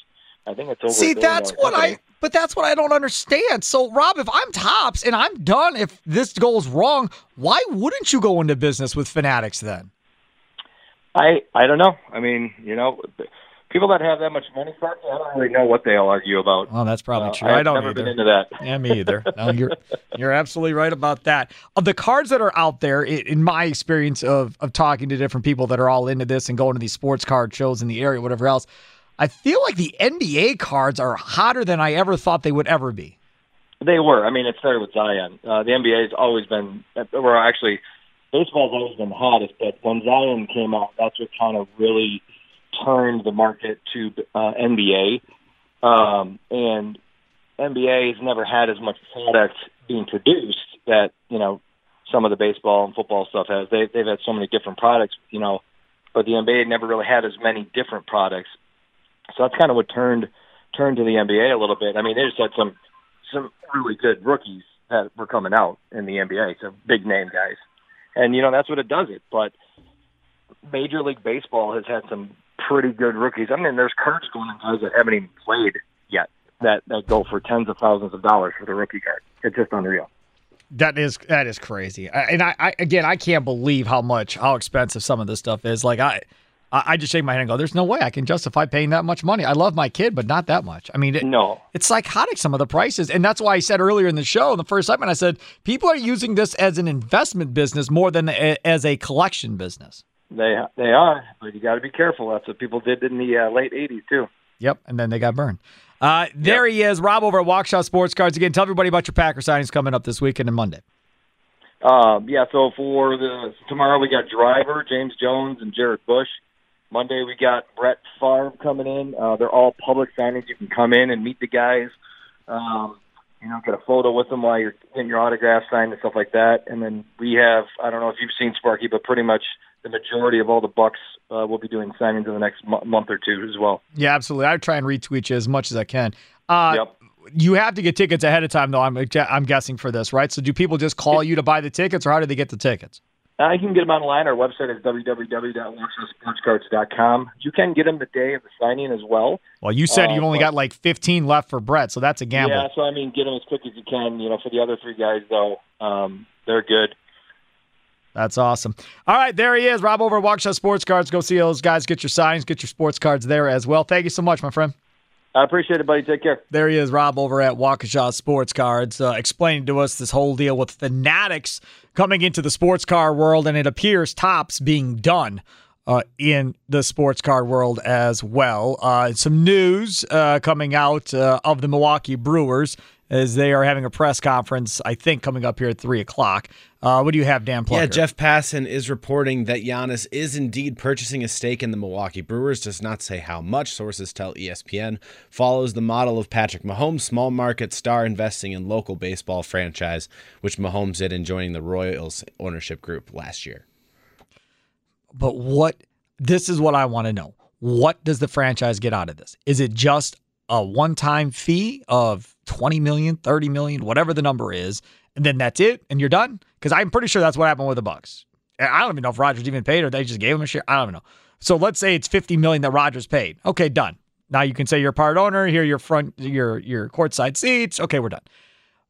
I think it's over. See, that's what I. But that's what I don't understand. So, Rob, if I'm Topps and I'm done, if this goes wrong, why wouldn't you go into business with Fanatics then? I I don't know. I mean, you know, people that have that much money, I don't really know what they all argue about. Well, that's probably Uh, true. I've I don't never either. been into that. Yeah, me either. No, you're you're absolutely right about that. Of the cards that are out there, in my experience of of talking to different people that are all into this and going to these sports card shows in the area, whatever else, I feel like the NBA cards are hotter than I ever thought they would ever be. They were. I mean, it started with Zion. Uh, the NBA has always been, or actually, baseball's always been the hottest. But when Zion came out, that's what kind of really turned the market to uh, NBA. Um, and NBA has never had as much product being produced that you know some of the baseball and football stuff has. They, they've had so many different products, you know, but the NBA never really had as many different products. So that's kind of what turned turned to the NBA a little bit. I mean, they just had some some really good rookies that were coming out in the NBA, some big name guys, and you know that's what it does it. But Major League Baseball has had some pretty good rookies. I mean, there's cards going on guys that haven't even played yet that that go for tens of thousands of dollars for the rookie card. It's just unreal. That is that is crazy, I, and I, I again I can't believe how much how expensive some of this stuff is. Like I, I I just shake my head and go, "There's no way I can justify paying that much money." I love my kid, but not that much. I mean, it, No, it's psychotic some of the prices, and that's why I said earlier in the show, in the first segment, I said people are using this as an investment business more than as a collection business. They they are, but you got to be careful. That's what people did in the uh, late '80s too. Yep, and then they got burned. Uh, there he is, Rob over at Waukesha Sports Cards. Again, tell everybody about your Packer signings coming up this weekend and Monday. Um, yeah, so for the tomorrow we got Driver, James Jones, and Jarrett Bush. Monday we got Brett Favre coming in. Uh, they're all public signings. You can come in and meet the guys. Um, you know, get a photo with them while you're getting your autograph signed and stuff like that. And then we have I don't know if you've seen Sparky, but pretty much the majority of all the Bucks uh, will be doing signings in the next mo- month or two as well. Yeah, absolutely. I try and retweet you as much as I can. Uh, Yep. You have to get tickets ahead of time, though. I'm I'm guessing for this, right? So, do people just call you to buy the tickets, or how do they get the tickets? Uh, you can get them online. Our website is www.waukeshasportscards.com. You can get them the day of the signing as well. Well, you said Uh, you only but- got like 15 left for Brett, so that's a gamble. Yeah, so I mean, get them as quick as you can. You know, for the other three guys though, um, they're good. That's awesome. All right, there he is. Rob over at Waukesha Sports Cards. Go see those guys. Get your signs, get your sports cards there as well. Thank you so much, my friend. I appreciate it, buddy. Take care. There he is, Rob over at Waukesha Sports Cards, uh, explaining to us this whole deal with fanatics coming into the sports car world, and it appears Topps being done uh, in the sports car world as well. Uh, some news uh, coming out uh, of the Milwaukee Brewers as they are having a press conference, I think, coming up here at 3 o'clock. Uh, what do you have, Dan Plucker? Yeah, Jeff Passan is reporting that Giannis is indeed purchasing a stake in the Milwaukee Brewers. Does not say how much. Sources tell ESPN. Follows the model of Patrick Mahomes, small market star investing in local baseball franchise, which Mahomes did in joining the Royals ownership group last year. But what this is what I want to know. What does the franchise get out of this? Is it just a one-time fee of 20 million, 30 million, whatever the number is, and then that's it and you're done? Cuz I'm pretty sure that's what happened with the Bucks. I don't even know if Rodgers even paid or they just gave him a share. I don't even know. So let's say it's 50 million that Rodgers paid. Okay, done. Now you can say you're a part owner, here your front your your courtside seats. Okay, we're done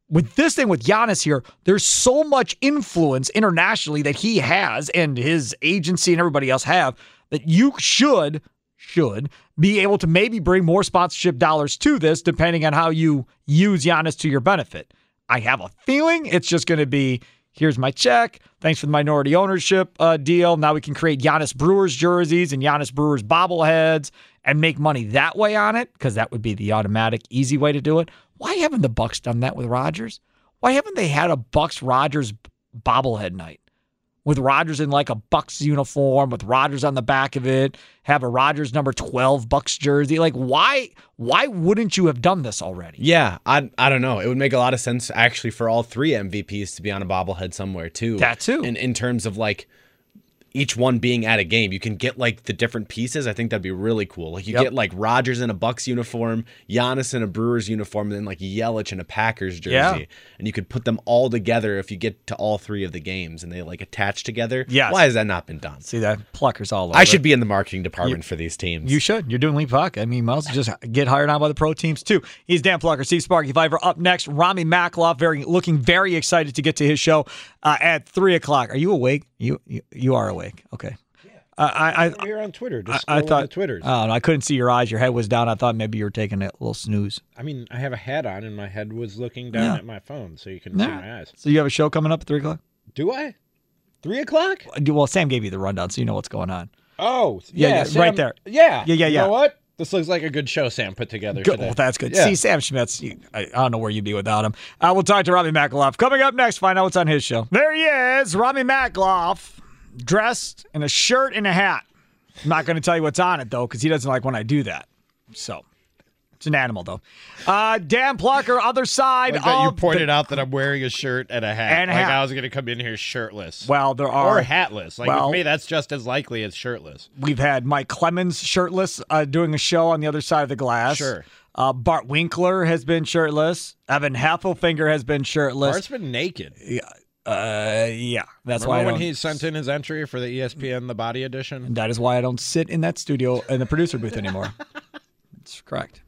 with this thing with Giannis here, there's so much influence internationally that he has and his agency and everybody else have that you should should be able to maybe bring more sponsorship dollars to this depending on how you use Giannis to your benefit. I have a feeling it's just going to be here's my check. Thanks for the minority ownership uh, deal. Now we can create Giannis Brewers jerseys and Giannis Brewers bobbleheads and make money that way on it because that would be the automatic, easy way to do it. Why haven't the Bucks done that with Rodgers? Why haven't they had a Bucks Rodgers bobblehead night with Rodgers in like a Bucks uniform with Rodgers on the back of it? Have a Rodgers number twelve Bucks jersey? Like why? Why wouldn't you have done this already? Yeah, I I don't know. It would make a lot of sense actually for all three MVPs to be on a bobblehead somewhere too. That too. In in terms of like each one being at a game, you can get like the different pieces. I think that'd be really cool. Like you Yep. get like Rodgers in a Bucks uniform, Giannis in a Brewers uniform, and then like Yelich in a Packers jersey, Yeah. and you could put them all together if you get to all three of the games and they like attach together. Yeah. Why has that not been done? See that pluckers all over. I should be in the marketing department for these teams. You should. You're doing lead puck. I mean, most just get hired on by the pro teams too. He's Dan Plucker, Steve Sparky Fifer. Up next, Rami Makloff, very looking very excited to get to his show uh, at three o'clock. Are you awake? You you, you are awake. Okay. Uh, I I, We're on Twitter. Just I, I thought the Twitters. Oh, no, I couldn't see your eyes. Your head was down. I thought maybe you were taking a little snooze. I mean, I have a hat on, and my head was looking down Yeah. at my phone, so you can see my eyes. So you have a show coming up at three o'clock. Do I? Three o'clock? Well, Sam gave you the rundown, so you know what's going on. Oh, Yeah, yeah, yeah, Sam- right there. Yeah, Yeah, yeah, You yeah. know what? This looks like a good show Sam put together Good. today. Well, that's good. Yeah. See, Sam Schmitz, you, I, I don't know where you'd be without him. Uh, we'll talk to Robbie Makloff. Coming up next, find out what's on his show. There he is, Robbie Makloff, dressed in a shirt and a hat. I'm not going to tell you what's on it, though, because he doesn't like when I do that. So, it's an animal, though. Uh, Dan Plucker, other side you pointed the- out that I'm wearing a shirt and a hat. And a like hat. I was going to come in here shirtless. Well, there are. or hatless. Like well- with me, that's just as likely as shirtless. We've had Mike Clemens shirtless uh, doing a show on the other side of the glass. Sure. Uh, Bart Winkler has been shirtless. Evan Heffelfinger has been shirtless. Bart's been naked. Uh, yeah, that's Remember why I when he sent in his entry for the ESPN The Body Edition? That is why I don't sit in that studio in the producer booth anymore. That's correct.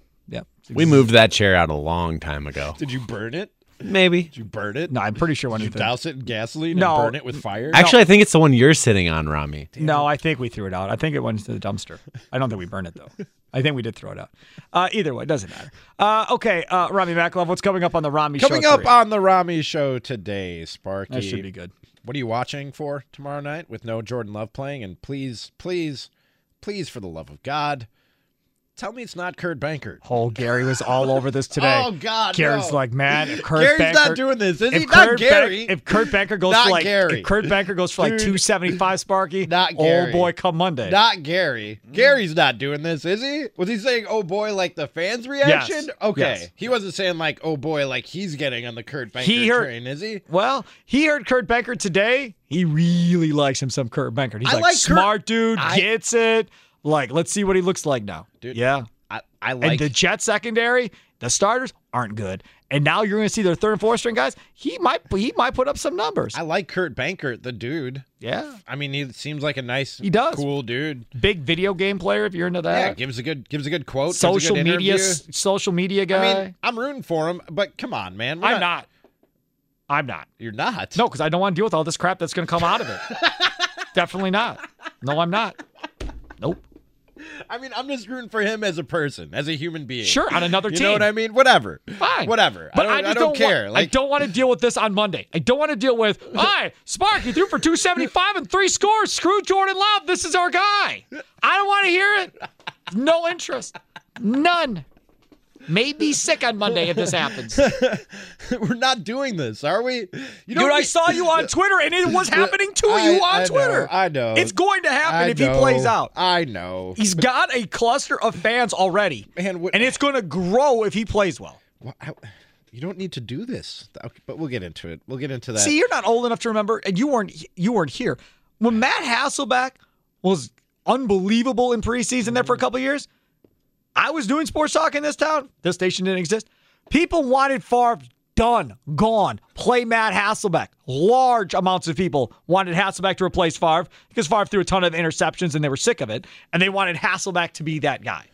Yeah. we moved that chair out a long time ago. Did you burn it? Maybe. Did you burn it? No, I'm pretty sure one Did of you the douse it in gasoline No. and burn it with fire? Actually, I think it's the one you're sitting on, Rami. No, I think we threw it out. I think it went into the dumpster. I don't think we burned it though. I think we did throw it out. Uh, either way, it doesn't matter. Uh, okay, uh, Rami Makloff, what's coming up on the Rami Coming show? up three? on the Rami show today, Sparky. that should be good. What are you watching for tomorrow night with no Jordan Love playing? And please, please, please, for the love of God, tell me it's not Kurt Benkert. Oh, Gary was all over this today. Oh, God, Gary's no. like, man, if Kurt Gary's Banker, not doing this, is he? Not Kurt Gary. Bank- if Kurt Benkert goes Not for like, Gary. if Kurt Benkert goes for like two seventy five, Sparky, Not oh Gary. Oh boy, come Monday. Not Gary. Mm. Gary's not doing this, is he? Was he saying, oh boy, like the fans' reaction? Okay. Yes. He wasn't saying, like, oh boy, like he's getting on the Kurt Bankert He heard- train, is he? Well, he heard Kurt Benkert today. He really likes him some Kurt Benkert. He's I like, like Kurt- smart dude, I- gets it. Like, let's see what he looks like now. Dude, yeah. I, I and like the Jet secondary The starters aren't good, and now you're going to see their third and fourth string guys. He might he might put up some numbers. I like Kurt Benkert, the dude. yeah, I mean, he seems like a nice, He does. cool dude. big video game player if you're into that. Yeah, gives a good gives a good quote. social good media interview. social media guy. I mean, I'm rooting for him, but come on, man. We're I'm not. I'm not. You're not. No, because I don't want to deal with all this crap that's going to come out of it. Definitely not. No, I'm not. Nope. I mean, I'm just rooting for him as a person, as a human being. Sure, on another team. You know what I mean? Whatever. Fine. Whatever. But I don't, I, just don't, care. Want, like, I don't want to deal with this on Monday. I don't want to deal with, hi, you threw for 275 and three scores. Screw Jordan Love. This is our guy. I don't want to hear it. No interest. None. May be sick on Monday if this happens. we're not doing this, are we? You Dude, I saw you on Twitter and it was happening to I- you on I know, Twitter. I know. It's going to happen I if he plays out. I know. He's got a cluster of fans already. Man, what- and it's going to grow if he plays well. You don't need to do this, Okay, but we'll get into it. We'll get into that. See, you're not old enough to remember, and you weren't you weren't here when Matt Hasselbeck was unbelievable in preseason there for a couple years. I was doing sports talk in this town. This station didn't exist. People wanted Favre done, gone. Play Matt Hasselbeck. Large amounts of people wanted Hasselbeck to replace Favre because Favre threw a ton of interceptions and they were sick of it, and they wanted Hasselbeck to be that guy.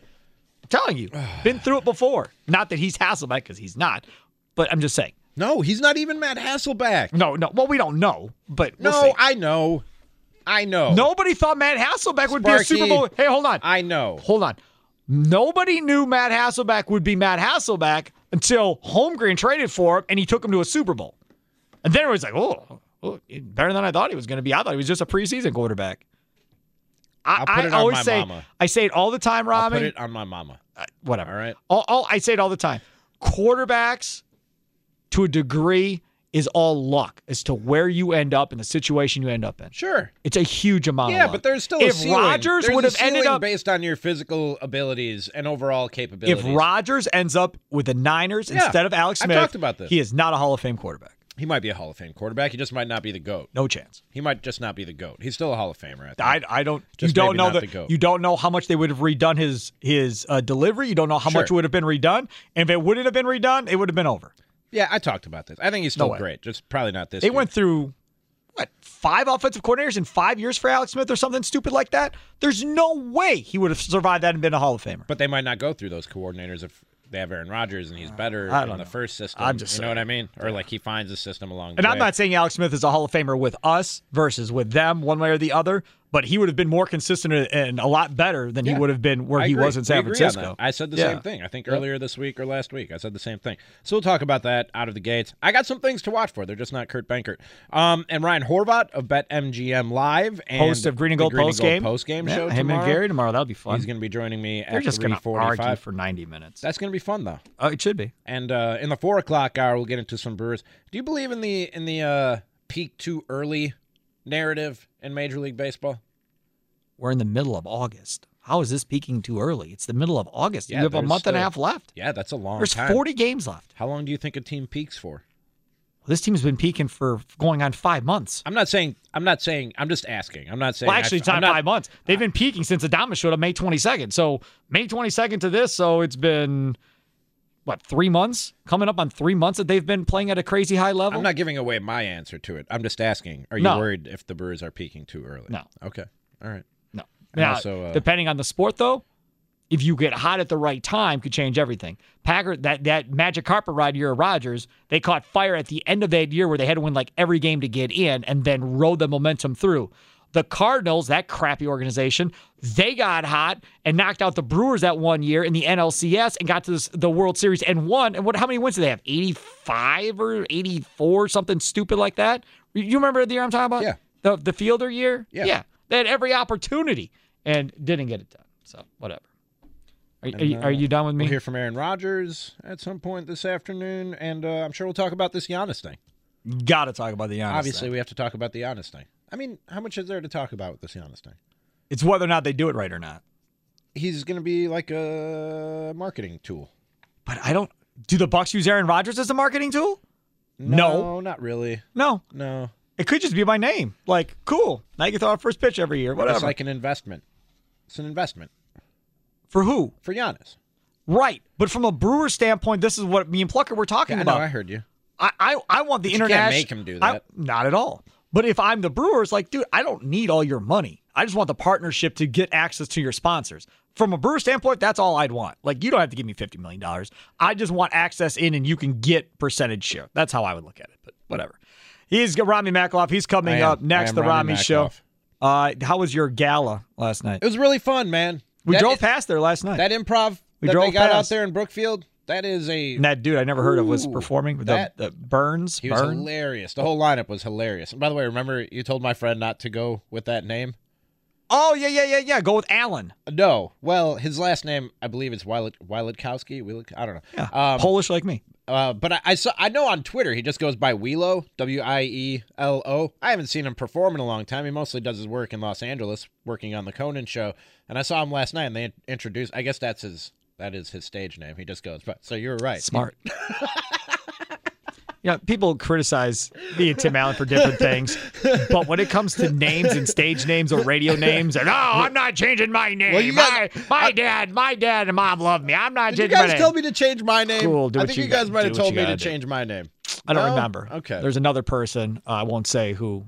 I'm telling you, been through it before. Not that he's Hasselbeck because he's not, but I'm just saying. no, he's not even Matt Hasselbeck. No, no. Well, we don't know, but we'll no, see. I know. I know. Nobody thought Matt Hasselbeck would be a Super Bowl. Hey, hold on. I know. hold on. Nobody knew Matt Hasselbeck would be Matt Hasselbeck until Holmgren traded for him and he took him to a Super Bowl. And then it was like, oh, oh, better than I thought he was going to be. I thought he was just a preseason quarterback. I, I always say, mama. I say it all the time, I'll put it on my mama. Uh, whatever. All right. All, all, I say it all the time. Quarterbacks, to a degree, is all luck as to where you end up and the situation you end up in. Sure. It's a huge amount. of Yeah, but there's still a if. Rodgers would have ended up based on your physical abilities and overall capabilities. if Rodgers ends up with the Niners Yeah, instead of Alex Smith, I've talked about this. He is not a Hall of Fame quarterback. he might be a Hall of Fame quarterback. He just might not be the goat. No chance. He might just not be the goat. He's still a Hall of Famer. I. I, I don't. Just you don't know that. the GOAT. You don't know how much they would have redone his his uh, delivery. You don't know how Sure. much would have been redone. And if it wouldn't have been redone, it would have been over. Yeah, I talked about this. I think he's still way. great. Just probably not this. They year. went through what five offensive coordinators in five years for Alex Smith or something stupid like that. There's no way he would have survived that and been a Hall of Famer. But they might not go through those coordinators if they have Aaron Rodgers and he's better in don't the know. first system. I'm just you know what. I mean? Or like he finds a system along the And. I'm not saying Alex Smith is a Hall of Famer with us versus with them, one way or the other. But he would have been more consistent and a lot better than he would have been where I he agree. was in San Francisco. I said the Yeah. same thing. I think earlier this week or last week, I said the same thing. So we'll talk about that out of the gates. I got some things to watch for. They're just not Kurt Benkert. Um, and Ryan Horvat of BetMGM Live and Host of Green and Gold Green post game. post game Yeah, show him tomorrow. and Gary tomorrow. That'll be fun. He's going to be joining me They're at just going to argue 3:45. for 90 minutes. That's going to be fun though. oh, it should be. And uh, in the four o'clock hour, we'll get into some Brewers. Do you believe in the in the uh, peak too early narrative in Major League Baseball? We're in the middle of August. How is this peaking too early? It's the middle of August. Yeah, you have a month and a half left. Yeah, that's a long There's time. 40 games left. How long do you think a team peaks for? This team's been peaking for going on five months. I'm not saying. I'm not saying. I'm just asking. I'm not saying. Well, actually, it's not, I'm five months. They've been peaking since Adames showed up May 22nd. So May 22nd to this, so it's been what three months? Coming up on three months that they've been playing at a crazy high level. I'm not giving away my answer to it. I'm just asking. Are you No. worried if the Brewers are peaking too early? No. Okay. All right. Now, also, uh, depending on the sport, though, if you get hot at the right time, could change everything. Packard, that that magic carpet ride year of Rodgers, they caught fire at the end of that year where they had to win like every game to get in, and then rode the momentum through. The Cardinals, that crappy organization, they got hot and knocked out the Brewers that one year in the NLCS and got to this, the World Series and won. And what? How many wins did they have? Eighty-five or eighty-four, something stupid like that. You remember the year I'm talking about? Yeah. The the Fielder year. Yeah. Yeah. They had every opportunity and didn't get it done. So whatever. Are, are, you, uh, are you done with me? We'll hear from Aaron Rodgers at some point this afternoon, and uh, I'm sure we'll talk about this Giannis thing. Got to talk about the Giannis. Obviously, thing. we have to talk about the Giannis thing. I mean, how much is there to talk about with this Giannis thing? it's whether or not they do it right or not. He's going to be like a marketing tool. But I don't. Do the Bucks use Aaron Rodgers as a marketing tool? No. No, not really. No. No, It could just be my name. Like, cool. Now you can throw out first pitch every year. Whatever. it's like an investment. It's an investment For who? for Giannis. Right. But from a brewer standpoint, this is what me and Plucker were talking Yeah, I about. I heard you. I, I, I want the But you can't international. make 'em do I- that. not at all. But if I'm the Brewers, like, dude, I don't need all your money. I just want the partnership to get access to your sponsors. From a brewer standpoint, that's all I'd want. Like, you don't have to give me fifty million dollars. I just want access in, and you can get percentage share. That's how I would look at it. But whatever. He's Rami Makloff. He's coming up next. The Rami Rami Show. Uh, how was your gala last night? It was really fun, man. We That- drove past there last night. that improv We that drove they got past. out there in Brookfield. That is a and that dude I never heard of was performing. The, that- the Burns. He was Burn? hilarious. The whole lineup was hilarious. And by the way, remember you told my friend not to go with that name? Oh yeah, yeah, yeah, yeah. Go with Allen. No. Well, his last name, I believe it's Wilet Wiletkowski. Wilet, I don't know. Yeah, Um, Polish like me. Uh, but I, I saw I know on Twitter he just goes by Wilo, W I E L O. I haven't seen him perform in a long time. He mostly does his work in Los Angeles, working on the Conan show. And I saw him last night, and they introduced. I guess that's his. That is his stage name. He just goes. But so you're right. Smart. Yeah, people criticize me and Tim Allen for different things, but when it comes to names and stage names or radio names, and, no, I'm not changing my name. Well, you my, my dad, my dad and mom love me. I'm not Did you changing my guys tell me to change my name? Cool, do I what think you you guys might have told me to do. change my name. I don't No? remember. Okay. There's another person uh, I won't say who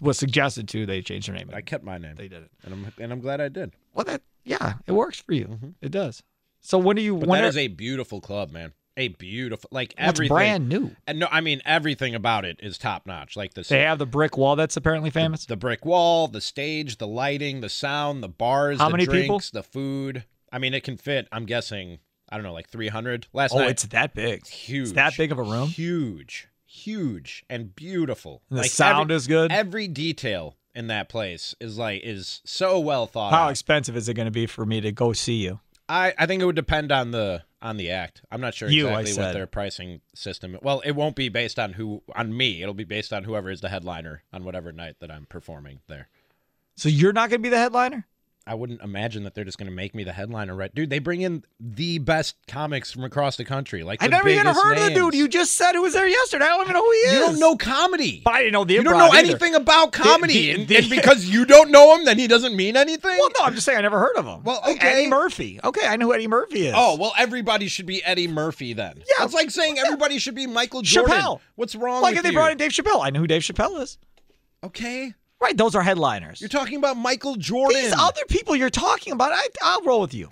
was suggested to. They changed their name. I kept my name. They did it. and I'm and I'm glad I did. Well, that yeah, it works for you. It does. So when do you? Mm-hmm. But when that are- is a beautiful club, man. A beautiful, like well, everything. brand new. And no, I mean everything about it is top notch. Like the They have the brick wall that's apparently famous. the brick wall, the stage, the lighting, the sound, the bars, How the many people? drinks, the food. I mean, it can fit. I'm guessing. I don't know, like 300 last oh, night. it's that big. It's huge. It's that big of a room. Huge, huge, and beautiful. And the Like, sound every- is good. Every detail in that place is like is so well thought How out. expensive is it going to be for me to go see you? I, I think it would depend on the on the act. I'm not sure You, exactly what their pricing system. Well, it won't be based on who on me. It'll be based on whoever is the headliner on whatever night that I'm performing there. So you're not going to be the headliner? I wouldn't imagine that they're just going to make me the headliner, right? Dude, they bring in the best comics from across the country. Like I the never even heard of the dude. You just said who was there yesterday. I don't even know who he is. You don't know comedy. But I didn't know the You don't know either. anything about comedy, the- and, the- and because you don't know him, then he doesn't mean anything. Well, no, I'm just saying I never heard of him. Well, Like okay. Eddie Murphy. Okay, I know who Eddie Murphy is. Oh well, everybody should be Eddie Murphy then. Yeah. it's like saying everybody should be Michael Jordan. Chappelle. What's wrong like if they you? brought in Dave Chappelle. I know who Dave Chappelle is. okay, Right, those are headliners. you're talking about Michael Jordan. These other people you're talking about, I, I'll roll with you.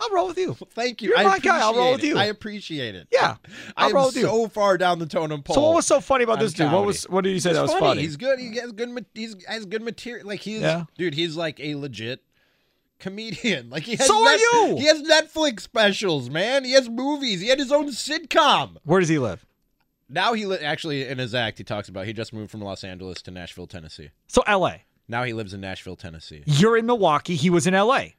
I'll roll with you. Thank you. You're I my guy. I'll roll with appreciate it. you. I appreciate it. Yeah, I I'll am roll with you. so far down the totem pole. So what was so funny about this dude? What was what did you say He's that was funny. funny? He's good. He has good. He's has good material. Like he's Yeah. dude. He's like a legit comedian. Like he has. So are you. He has Netflix specials, man. He has movies. He had his own sitcom. Where does he live? Now he li- actually in his act he talks about he just moved from Los Angeles to Nashville, Tennessee. So L.A. Now he lives in Nashville, Tennessee. You're in Milwaukee. He was in L.A.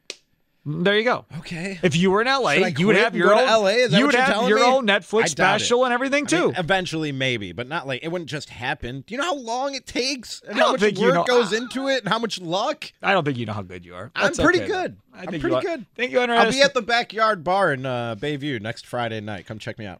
There you go. Okay. If you were in LA, you would have your own LA? You would have your me? own Netflix doubt it. special and everything I too. mean, eventually, maybe, but not like it wouldn't just happen. Do you know how long it takes and I how much work you know- goes into it and how much luck? I don't think you know how good you are. I'm pretty okay, good. I I'm pretty good. Thank you I'll be at the backyard bar in uh, Bayview next Friday night. Come check me out.